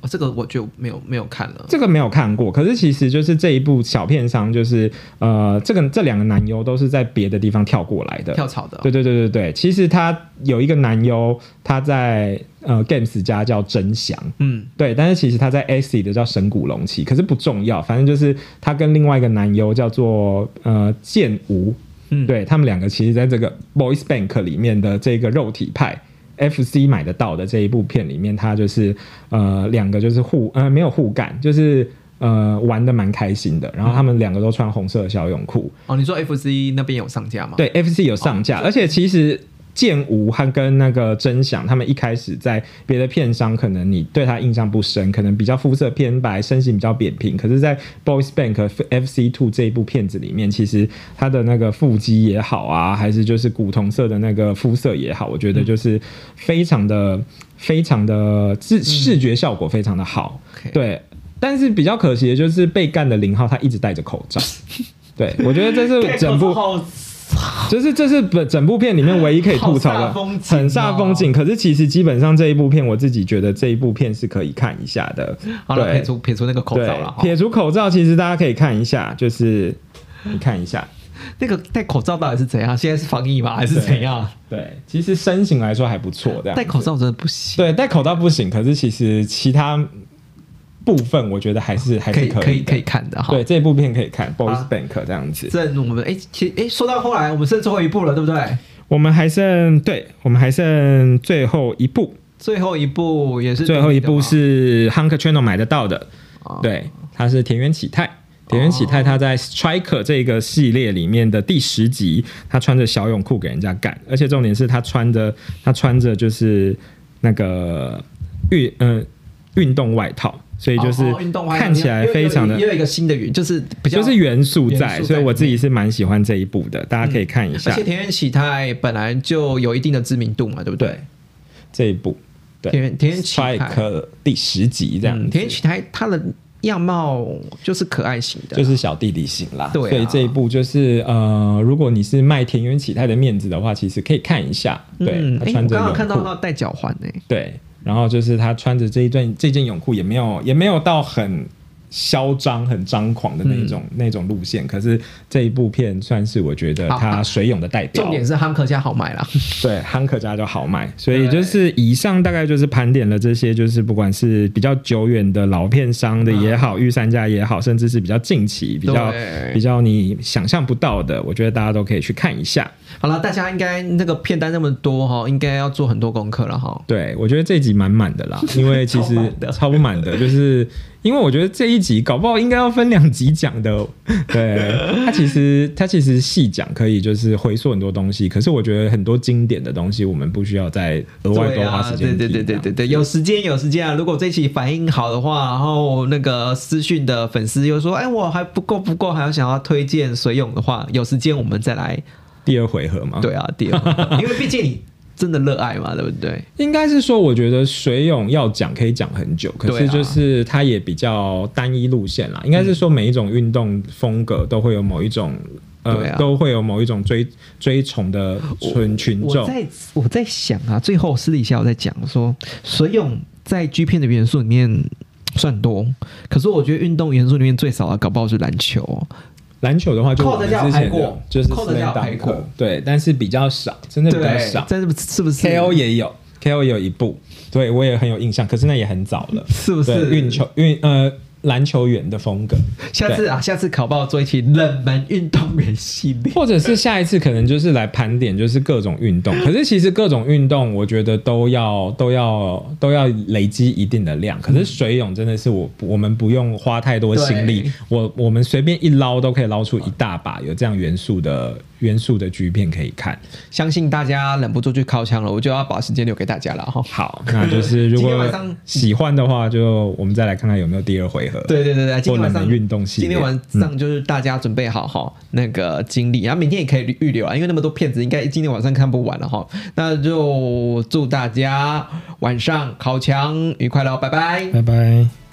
哦，这个我就没有没有看了。这个没有看过，可是其实就是这一部小片商，就是呃，这个这两个男优都是在别的地方跳过来的，跳槽的，对对对对对，其实他有一个男优，他在呃 Games 家叫真祥，嗯，对，但是其实他在 AC 的叫神谷龙崎，可是不重要，反正就是他跟另外一个男优叫做呃剑吾，嗯对他们两个其实在这个 Boys Bank 里面的这个肉体派。FC 买得到的这一部片里面，他就是呃两个就是互呃没有互干，就是呃玩的蛮开心的。然后他们两个都穿红色的小泳裤，哦，你说 FC 那边有上架吗？，对，FC 有上架，而且其实剑无和跟那个真想他们一开始在别的片商，可能你对他印象不深，可能比较肤色偏白，身形比较扁平。可是，在 Boys Bank FC Two 这一部片子里面，其实他的那个腹肌也好啊，还是就是古铜色的那个肤色也好，我觉得就是非常的、非常的视视觉效果非常的好。对，但是比较可惜的就是被干的零号他一直戴着口罩。对，我觉得这是 整部好就是这是本整部片里面唯一可以吐槽的，很煞风景。可是其实基本上这一部片，我自己觉得这一部片是可以看一下的。好了，撇除撇除那个口罩了，撇除口罩，其实大家可以看一下，就是你看一下，那个戴口罩到底是怎样？现在是防疫吗？还是怎样？对，其实身形来说还不错，这样戴口罩真的不行。对戴口罩不行，可是其实其他部分我觉得还是还可是可以可以可以看的哈。对，这部片可以看《Boys Bank》这样子。这我们哎，其实哎，说到后来，我们剩最后一部了，对不对？我们还剩，对我们还剩最后一部，最后一部也是最后一部部是 Hunk Channel 买得到的，哦对，它是田园启泰。田园启泰他在 Striker 这个系列里面的第十集，他穿着小泳裤给人家干，而且重点是他穿着他穿着就是那个运嗯运动外套，所以就是看起来非常的也有一个新的元，就是比较就是元素在，所以我自己是蛮喜欢这一部的，大家可以看一下而且田园启泰本来就有一定的知名度嘛，对不对？这一部。对，田园田园启泰 Strike 第十集这样，嗯，田园启泰他的样貌就是可爱型的，就是小弟弟型啦。对啊所以这一部就是呃，如果你是卖田园启泰的面子的话，其实可以看一下。对，嗯，哎，他穿着我刚刚看到他戴脚环呢，对，然后就是他穿着这一段这件泳裤，也没有也没有到很嚣张、很张狂的那种、那种路线。可是这一部片算是我觉得他水泳的代表。重点是汉克家好买啦。对，汉克家就好买，所以就是以上大概就是盘点了这些，就是不管是比较久远的老片商的也好，御三家也好，甚至是比较近期、比较比较你想象不到的，我觉得大家都可以去看一下。好了，大家应该那个片单那么多哈，应该要做很多功课了哈。对，我觉得这一集满满的啦，因为其实超不满的，就是因为我觉得这一集搞不好应该要分两集讲的。对，它其实它其实细讲可以就是回溯很多东西，可是我觉得很多经典的东西我们不需要再额外多花时间对啊对对对对对对，有时间有时间啊！如果这期反应好的话，然后那个私讯的粉丝又说，哎，我还不够不够，还要想要推荐水泳的话，有时间我们再来。第二回合嘛。对啊，第二个，因为毕竟你真的热爱嘛，对不对？应该是说，我觉得水泳要讲可以讲很久，可是就是它也比较单一路线啦。应该是说每一种运动风格都会有某一种。呃，啊都会有某一种追追崇的群群众，我在我在想啊，最后私底下我在讲说，水泳在 G 片的元素里面算多，可是我觉得运动元素里面最少的，搞不好是篮球哦。篮球的话就之前的就是扣的叫 slam 排 dunk 过。对，但是比较少，真的比较少，。这是不是是不是？KO 也有，KO 也有一部，对我也很有印象，可是那也很早了，是不是？运球运呃篮球员的风格，下次啊，下次考报做一期冷门运动员系列。或者是下一次可能就是来盘点，就是各种运动。可是其实各种运动，我觉得都要都要都要累积一定的量。可是水泳真的是我我们不用花太多心力，我我们随便一捞都可以捞出一大把有这样元素的元素的剧片可以看。相信大家忍不住去靠枪了，我就要把时间留给大家了哈。好，那就是 如果喜欢的话，就我们再来看看有没有第二回合。对对对对，今天晚上运动系今天晚上就是大家准备好哈、那个精力，然后明天也可以预留啊，因为那么多片子，应该今天晚上看不完了哈。那就祝大家晚上烤枪愉快喽，拜拜。拜拜。